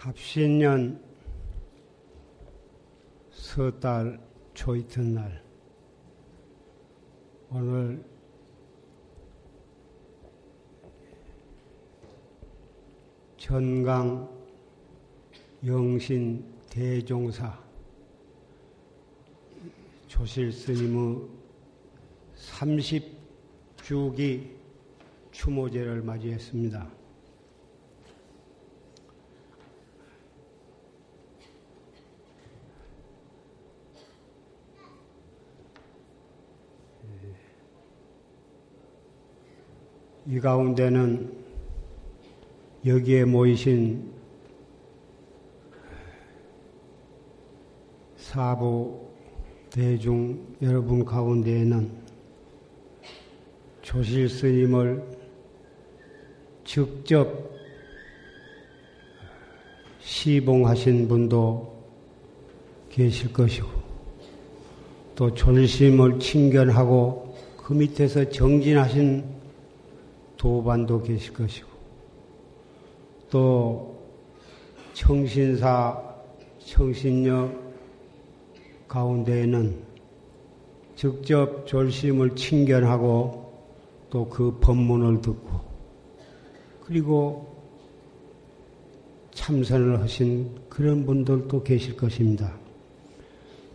갑신년 서달 초이튿날 오늘 전강 영신 대종사 조실 스님의 30주기 추모제를 맞이했습니다. 이 가운데는 여기에 모이신 사부 대중 여러분 가운데에는 조실 스님을 직접 시봉하신 분도 계실 것이고 또 졸심을 친견하고 그 밑에서 정진하신 도반도 계실 것이고 또 청신사 청신녀 가운데에는 직접 졸심을 친견하고 또 그 법문을 듣고 그리고 참선을 하신 그런 분들도 계실 것입니다.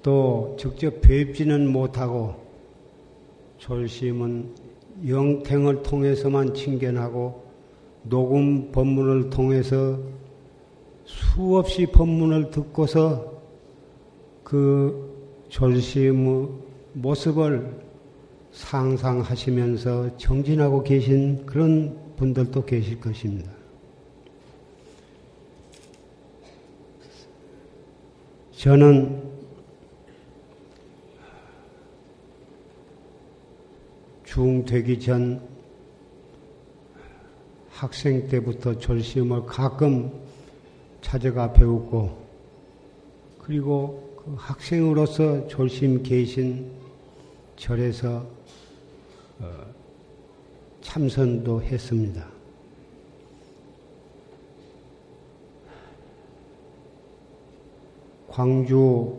또 직접 뵙지는 못하고 졸심은 영탱을 통해서만 친견하고 녹음 법문을 통해서 수없이 법문을 듣고서 그 졸심의 모습을 상상하시면서 정진하고 계신 그런 분들도 계실 것입니다. 저는 중되기 전 학생 때부터 졸시음을 가끔 찾아가 배웠고 그리고 그 학생으로서 졸심 계신 절에서 어, 참선도 했습니다. 광주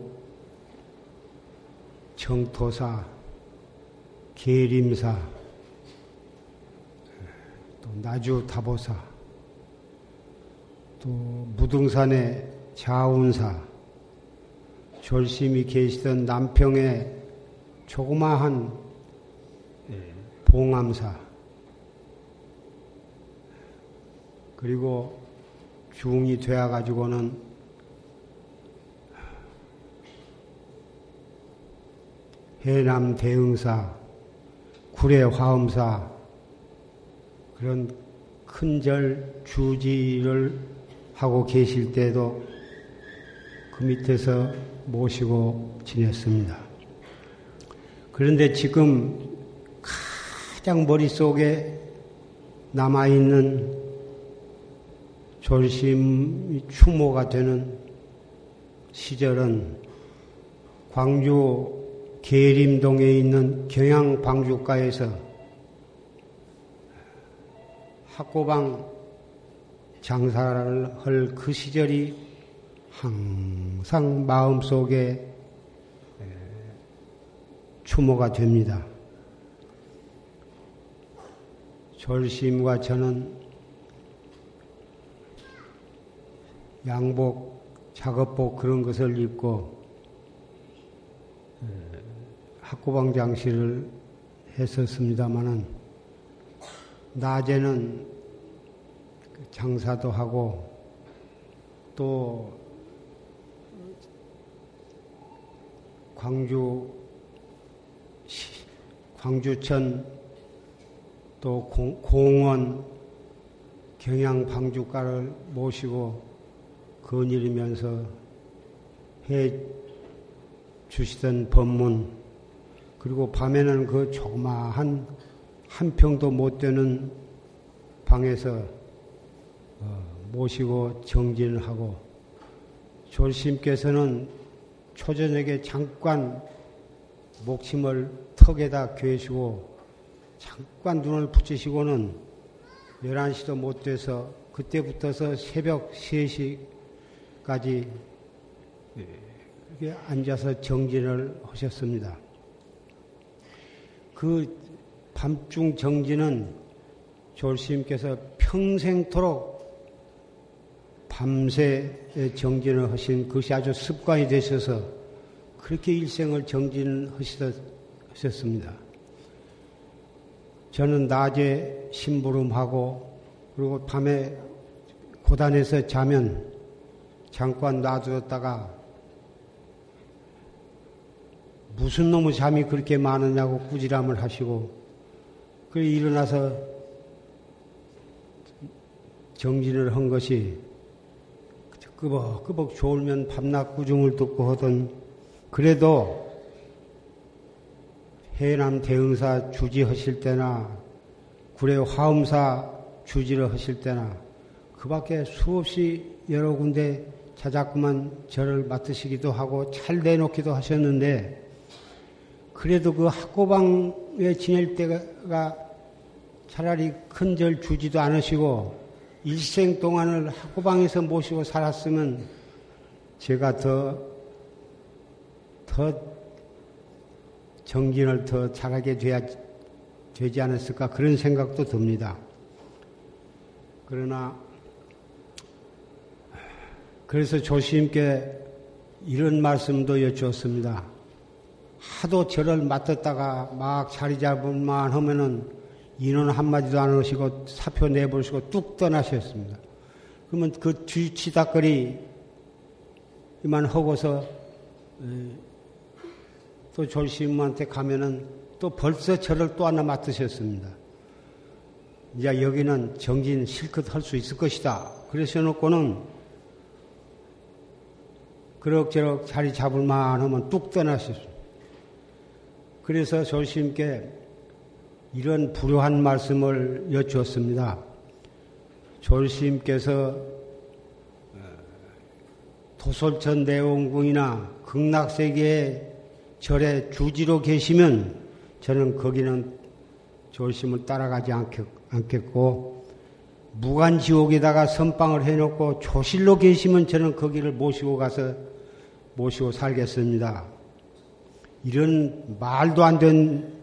정토사 계림사, 또 나주 다보사, 또 무등산의 자운사, 졸심이 계시던 남평의 조그마한 예, 봉암사, 그리고 중이 되어가지고는 해남 대흥사, 구례 화엄사 그런 큰 절 주지를 하고 계실 때도 그 밑에서 모시고 지냈습니다. 그런데 지금 가장 머릿속에 남아있는 졸심 추모가 되는 시절은 광주 계림동에 있는 경양방주가에서 학고방 장사를 할 그 시절이 항상 마음속에 추모가 됩니다. 졸심과 저는 양복, 작업복 그런 것을 입고 학구방 장실을 했었습니다마는 낮에는 장사도 하고 또 광주 광주천 또 공, 원 경양 방주가를 모시고 거닐으면서 해 주시던 법문 그리고 밤에는 그 조그마한 한 평도 못 되는 방에서 어, 모시고 정진을 하고 졸심께서는 초저녁에 잠깐 목침을 턱에다 괴시고 잠깐 눈을 붙이시고는 11시도 못 돼서 그때부터서 새벽 3시 까지 이렇게 앉아서 정진을 하셨습니다. 그 밤중 정진은 졸시님께서 평생토록 밤새 정진을 하신 것이 아주 습관이 되셔서 그렇게 일생을 정진하셨습니다. 저는 낮에 심부름하고 그리고 밤에 고단에서 자면 잠깐 놔두었다가 무슨 놈의 잠이 그렇게 많으냐고 꾸지람을 하시고 그 일어나서 정진을 한 것이 끄벅끄벅 졸면 밤낮 구중을 듣고 하던 그래도 해남 대응사 주지하실 때나 구례 화엄사 주지를 하실 때나 그 밖에 수없이 여러 군데 자자꾸만 절을 맡으시기도 하고 잘 내놓기도 하셨는데 그래도 그 학고방에 지낼 때가 차라리 큰 절 주지도 않으시고 일생 동안을 학고방에서 모시고 살았으면 제가 더, 더 정진을 더 잘하게 돼야, 되지 않았을까 그런 생각도 듭니다. 그러나 그래서 조심께 이런 말씀도 여쭈었습니다. 하도 절을 맡았다가 막 자리 잡을만 하면은 인원 한마디도 안 하시고 사표 내보시고 뚝 떠나셨습니다. 그러면 그 뒤치다거리 이만 하고서 또 졸시님한테 가면은 또 벌써 절을 또 하나 맡으셨습니다. 이제 여기는 정진 실컷 할 수 있을 것이다. 그러셔 놓고는 그럭저럭 자리 잡을만 하면 뚝 떠나셨습니다. 그래서 조심께 이런 불효한 말씀을 여쭈었습니다. 졸시님께서 어, 도솔천 대원궁이나 극락세계의 절에 주지로 계시면 저는 거기는 졸심을 따라가지 않겠 고 무간지옥에다가 선방을 해놓고 조실로 계시면 저는 거기를 모시고 가서 모시고 살겠습니다. 이런 말도 안 된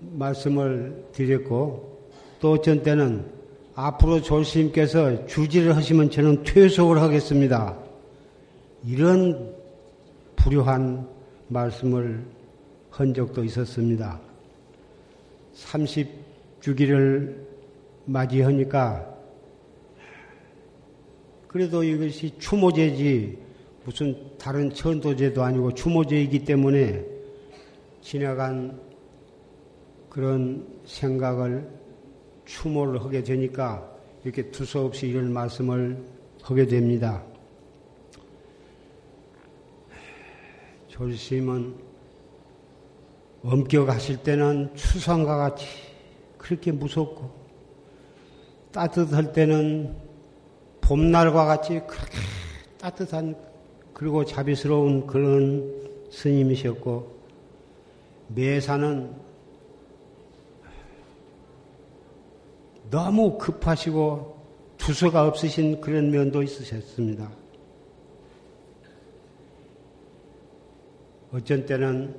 말씀을 드렸고 또 어쩐 때는 앞으로 조스님께서 주지를 하시면 저는 퇴속을 하겠습니다. 이런 불효한 말씀을 한 적도 있었습니다. 30주기를 맞이하니까 그래도 이것이 추모제지 무슨 다른 천도제도 아니고 추모제이기 때문에 지나간 그런 생각을 추모를 하게 되니까 이렇게 두서없이 이런 말씀을 하게 됩니다. 조심은 엄격하실 때는 추상과 같이 그렇게 무섭고 따뜻할 때는 봄날과 같이 그렇게 따뜻한 그리고 자비스러운 그런 스님이셨고 매사는 너무 급하시고 두서가 없으신 그런 면도 있으셨습니다. 어쩐 때는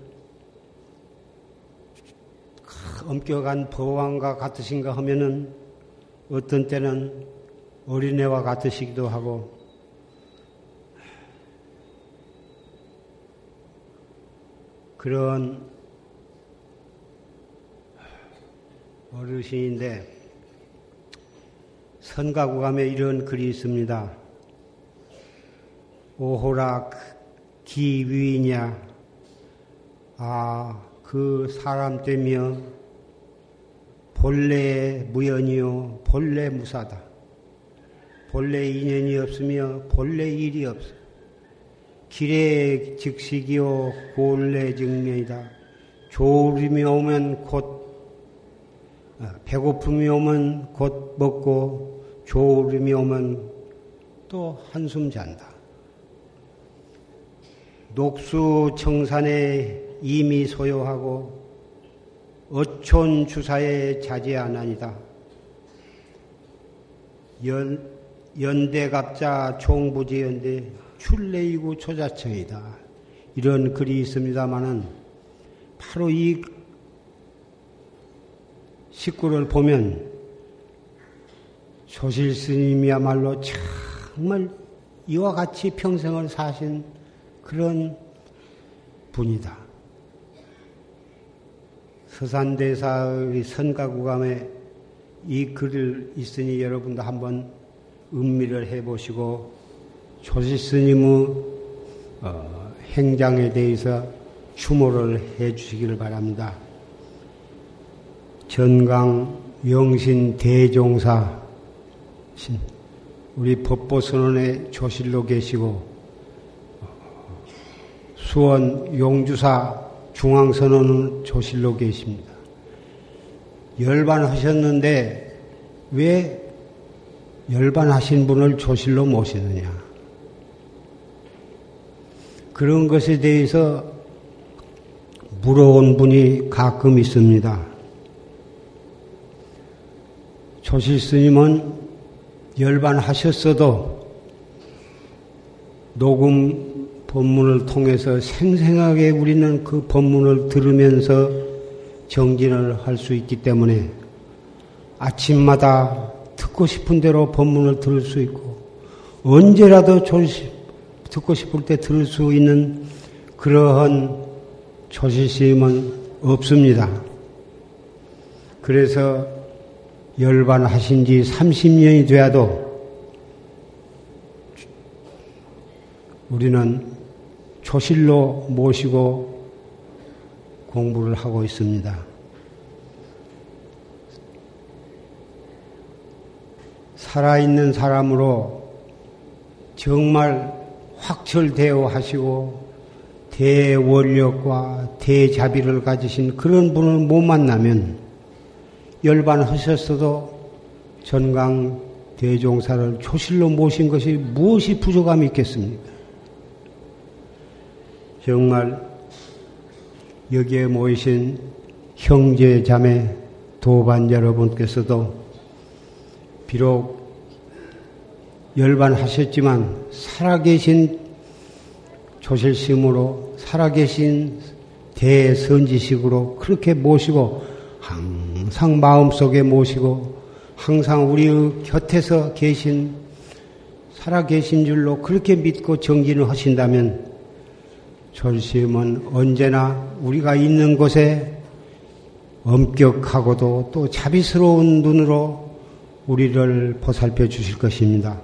엄격한 법왕과 같으신가 하면은 어떤 때는 어린애와 같으시기도 하고 그런 어르신인데 선가구감에 이런 글이 있습니다. 오호라 기위냐 아, 그 사람 되며 본래 무연이요, 본래 무사다. 본래 인연이 없으며 본래 일이 없어. 길에 즉식이요, 본래 증명이다. 조림이 오면 곧, 아, 배고픔이 오면 곧 먹고, 조림이 오면 또 한숨 잔다. 녹수 청산에 이미 소요하고 어촌 주사에 자제하나니다. 연, 연대갑자 종부지연대 출레이구 초자청이다. 이런 글이 있습니다마는 바로 이 식구를 보면 조실 스님이야말로 정말 이와 같이 평생을 사신 그런 분이다. 서산대사의 선가구감에 이 글을 있으니 여러분도 한번 음미를 해보시고 조실 스님의 어, 행장에 대해서 추모를 해 주시기를 바랍니다. 전강 영신 대종사 우리 법보선언의 조실로 계시고 수원 용주사 중앙선언은 조실로 계십니다. 열반하셨는데 왜 열반하신 분을 조실로 모시느냐? 그런 것에 대해서 물어온 분이 가끔 있습니다. 조실 스님은 열반하셨어도 녹음 법문을 통해서 생생하게 우리는 그 법문을 들으면서 정진을 할 수 있기 때문에 아침마다 듣고 싶은 대로 법문을 들을 수 있고 언제라도 듣고 싶을 때 들을 수 있는 그러한 조실심은 없습니다. 그래서 열반하신 지 30년이 되어도 우리는 조실로 모시고 공부를 하고 있습니다. 살아있는 사람으로 정말 확철대오 하시고 대원력과 대자비를 가지신 그런 분을 못 만나면 열반하셨어도 전강 대종사를 초실로 모신 것이 무엇이 부족함이 있겠습니까? 정말 여기에 모이신 형제 자매 도반 여러분께서도 비록 열반하셨지만 살아계신 조실심으로 살아계신 대선지식으로 그렇게 모시고 항상 마음속에 모시고 항상 우리의 곁에서 계신 살아계신 줄로 그렇게 믿고 정진을 하신다면 조실심은 언제나 우리가 있는 곳에 엄격하고도 또 자비스러운 눈으로 우리를 보살펴 주실 것입니다.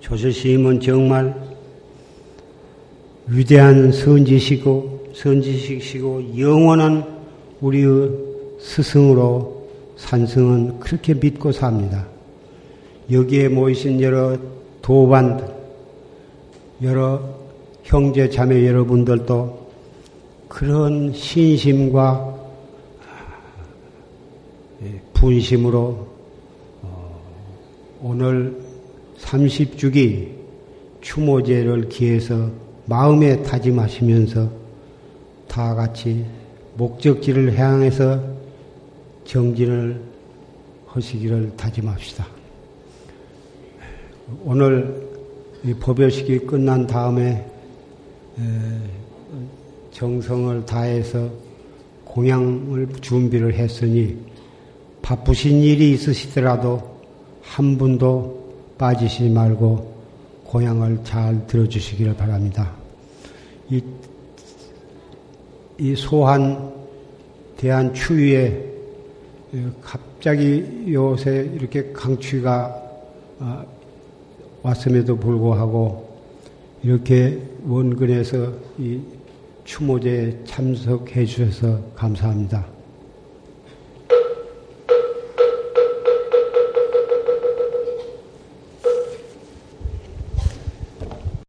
조실심은 정말 위대한 선지시고 선지식이고 영원한 우리의 스승으로 산승은 그렇게 믿고 삽니다. 여기에 모이신 여러 도반, 여러 형제 자매 여러분들도 그런 신심과 분심으로 어, 오늘 30주기 추모제를 기해서 마음에 다짐하시면서 다 같이 목적지를 향해서 정진을 하시기를 다짐합시다. 오늘 법요식이 끝난 다음에 정성을 다해서 공양을 준비를 했으니 바쁘신 일이 있으시더라도 한 분도 빠지시지 말고 공양을 잘 들어주시기를 바랍니다. 이, 이 소한 대한 추위에 갑자기 요새 이렇게 강추위가 아, 왔음에도 불구하고 이렇게 원근에서 이 추모제에 참석해 주셔서 감사합니다.